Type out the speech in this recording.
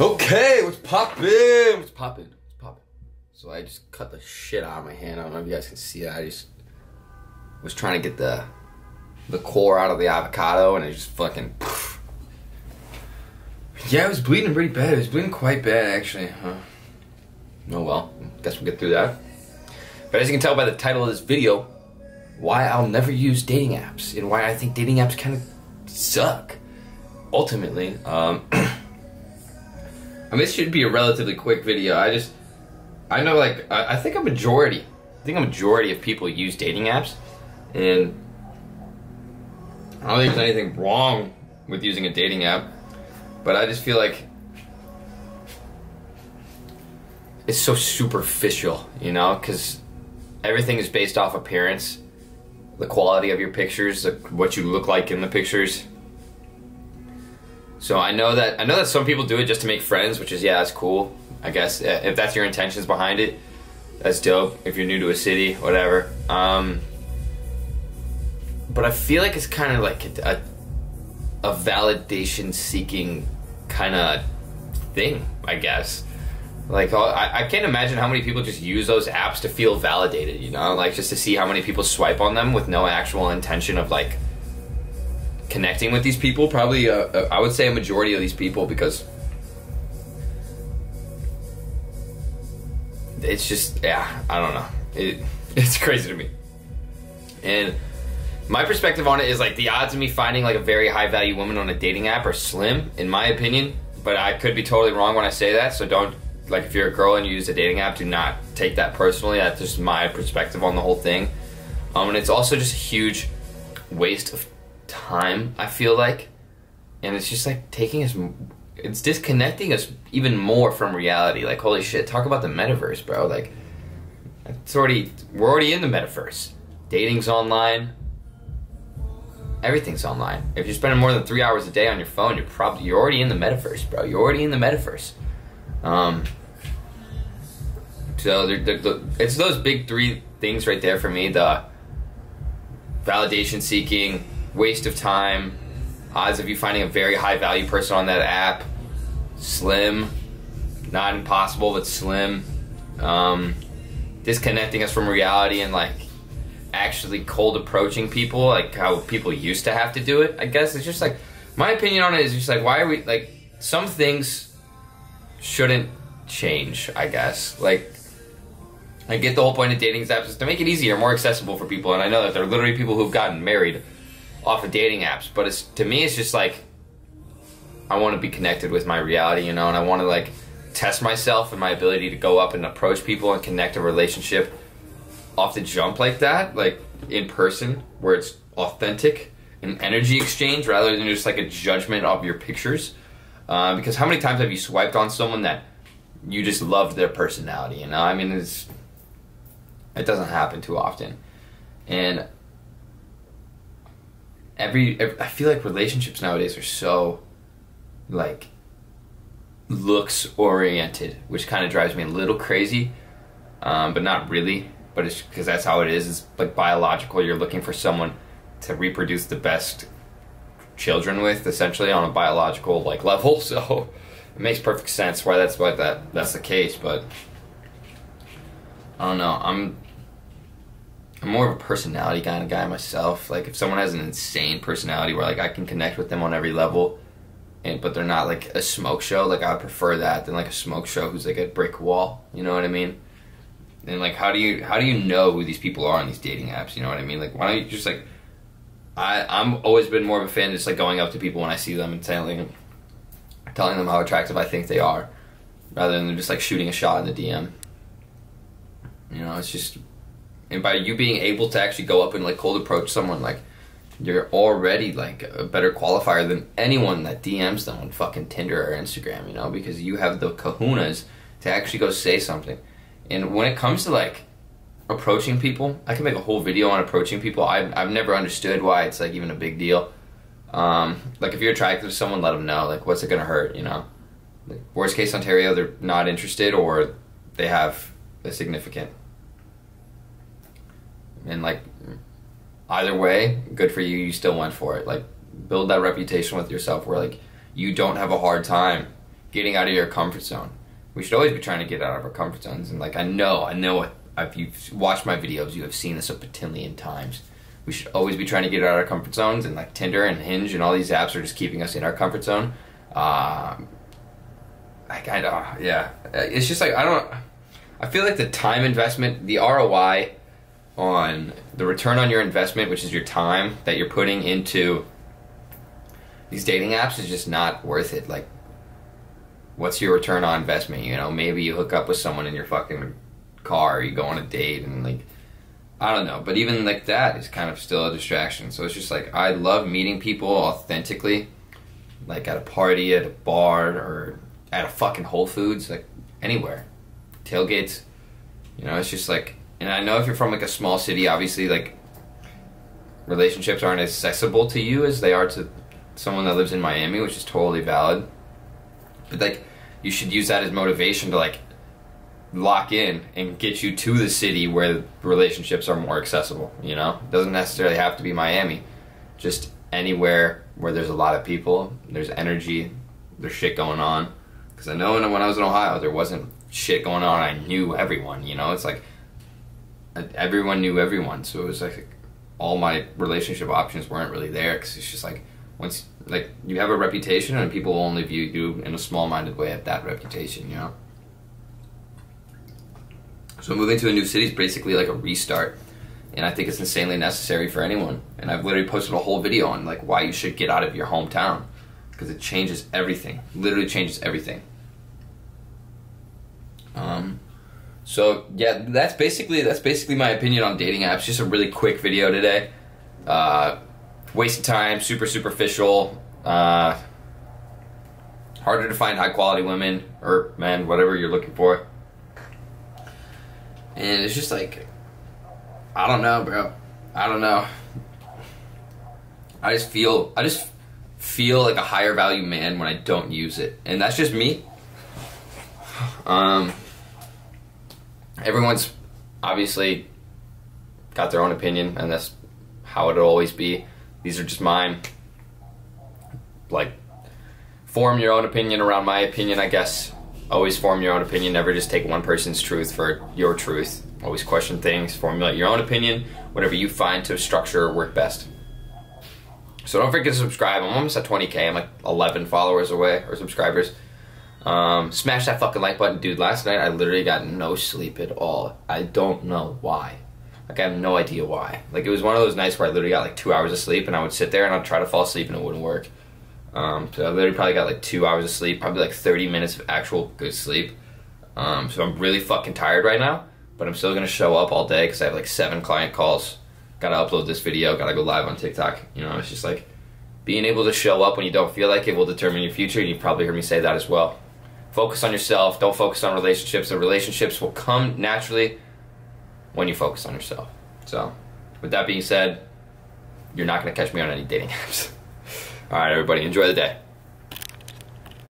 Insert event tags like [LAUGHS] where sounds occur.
Okay, what's poppin'? What's poppin'? What's poppin'? So I just cut the shit out of my hand. I don't know if you guys can see that. I just was trying to get the the core out of the avocado, and it just fucking. Yeah, it was bleeding pretty bad. It was bleeding quite bad, actually. Huh. Oh well, guess we'll get through that. But as you can tell by the title of this video, why I'll never use dating apps and why I think dating apps kind of suck. Ultimately, um, [CLEARS THROAT] Mean, this should be a relatively quick video. I just, I know, like, I, I think a majority, I think a majority of people use dating apps, and I don't think there's anything wrong with using a dating app, but I just feel like it's so superficial, you know, because everything is based off appearance, the quality of your pictures, what you look like in the pictures. So I know that I know that some people do it just to make friends, which is yeah, that's cool. I guess uh, if that's your intentions behind it, that's dope. If you're new to a city, whatever. Um, but I feel like it's kind of like a, a validation seeking kind of thing, I guess. Like I, I can't imagine how many people just use those apps to feel validated, you know, like just to see how many people swipe on them with no actual intention of like connecting with these people. Probably, uh, uh, I would say a majority of these people because it's just, yeah, I don't know. It, [LAUGHS] it's crazy to me. And my perspective on it is like the odds of me finding like a very high value woman on a dating app are slim, in my opinion. But I could be totally wrong when I say that, so don't like if you're a girl and you use a dating app, do not take that personally. That's just my perspective on the whole thing. Um, and it's also just a huge waste of time. I feel like, and it's just like taking us, it's disconnecting us even more from reality. Like holy shit, talk about the metaverse, bro. Like it's already we're already in the metaverse. Dating's online. Everything's online. If you're spending more than three hours a day on your phone, you're probably you're already in the metaverse, bro. You're already in the metaverse. Um, so they're, they're, they're, it's those big three things right there for me: the validation seeking, waste of time, odds of you finding a very high value person on that app, slim, not impossible but slim, um, disconnecting us from reality and like actually cold approaching people, like how people used to have to do it. I guess it's just like my opinion on it is just like why are we like some things shouldn't change, I guess. Like, I get the whole point of dating apps is to make it easier, more accessible for people. And I know that there are literally people who've gotten married off of dating apps. But it's to me, it's just like I want to be connected with my reality, you know, and I want to like test myself and my ability to go up and approach people and connect a relationship off the jump like that, like in person, where it's authentic, an energy exchange rather than just like a judgment of your pictures. Uh, because how many times have you swiped on someone that you just loved their personality? You know, I mean, it's it doesn't happen too often, and every, every I feel like relationships nowadays are so like looks oriented, which kind of drives me a little crazy, um, but not really. But it's because that's how it is. It's like biological. You're looking for someone to reproduce the best children with essentially on a biological like [LAUGHS] level so it makes perfect sense why that's why that that's the case but I don't know I'm I'm more of a personality kind of guy myself. Like if someone has an insane personality where like I can connect with them on every level and but they're not like a smoke show like I would prefer that than like a smoke show who's like a brick wall. You know what I mean? And like how do you how do you know who these people are on these dating apps? You know what I mean? Like why don't you just like I I'm always been more of a fan of just like going up to people when I see them and telling telling them how attractive I think they are, rather than just like shooting a shot in the DM. You know, it's just, and by you being able to actually go up and like cold approach someone, like you're already like a better qualifier than anyone that DMs them on fucking Tinder or Instagram. You know, because you have the kahunas to actually go say something. And when it comes to like approaching people. I can make a whole video on approaching people. I've, I've never understood why it's like even a big deal. Um, like if you're attracted to someone, let them know. Like what's it gonna hurt, you know? Like, worst case Ontario, they're not interested or they have a significant. And like either way, good for you. You still went for it. Like build that reputation with yourself where like you don't have a hard time getting out of your comfort zone. We should always be trying to get out of our comfort zones. And like I know, I know, if you've watched my videos, you have seen this a batillion times. We should always be trying to get out of our comfort zones, and like Tinder and Hinge and all these apps are just keeping us in our comfort zone. Um, I kind of yeah. It's just like I don't. I feel like the time investment, the ROI on the return on your investment, which is your time that you're putting into these dating apps, is just not worth it. Like, what's your return on investment? You know, maybe you hook up with someone in your fucking car, you go on a date, and like I don't know, but even like that is kind of still a distraction. So it's just like I love meeting people authentically, like at a party, at a bar, or at a fucking Whole Foods, like anywhere, tailgates. You know, it's just like, and I know if you're from like a small city, obviously like relationships aren't as accessible to you as they are to someone that lives in Miami, which is totally valid. But like, you should use that as motivation to like lock in and get you to the city where relationships are more accessible. You know, it doesn't necessarily have to be Miami, just anywhere where there's a lot of people, there's energy, there's shit going on. Because I know when I was in Ohio, there wasn't shit going on. I knew everyone. You know, it's like everyone knew everyone, so it was like all my relationship options weren't really there because it's just like once like you have a reputation and people only view you in a small-minded way at that reputation. You know. So moving to a new city is basically like a restart. And I think it's insanely necessary for anyone. And I've literally posted a whole video on like why you should get out of your hometown. Because it changes everything. Literally changes everything. Um so yeah, that's basically that's basically my opinion on dating apps. Just a really quick video today. Uh wasting time, super superficial, uh harder to find high quality women or men, whatever you're looking for and it's just like, I don't know, bro. I don't know. I just feel, I just feel like a higher value man when I don't use it, and that's just me. Um, everyone's obviously got their own opinion, and that's how it'll always be. These are just mine. Like, form your own opinion around my opinion, I guess always form your own opinion. Never just take one person's truth for your truth. Always question things, formulate your own opinion, whatever you find to structure work best. So don't forget to subscribe. I'm almost at 20k. I'm like 11 followers away or subscribers. Um, smash that fucking like button, dude. Last night I literally got no sleep at all. I don't know why. Like I have no idea why. Like it was one of those nights where I literally got like two hours of sleep, and I would sit there and I'd try to fall asleep and it wouldn't work. Um, so I literally probably got like two hours of sleep, probably like 30 minutes of actual good sleep. Um, so I'm really fucking tired right now, but I'm still gonna show up all day because I have like seven client calls. Gotta upload this video, gotta go live on TikTok. You know, it's just like being able to show up when you don't feel like it will determine your future. And you've probably heard me say that as well. Focus on yourself, don't focus on relationships. The relationships will come naturally when you focus on yourself. So, with that being said, you're not gonna catch me on any dating [LAUGHS] apps. All right, everybody, enjoy the day.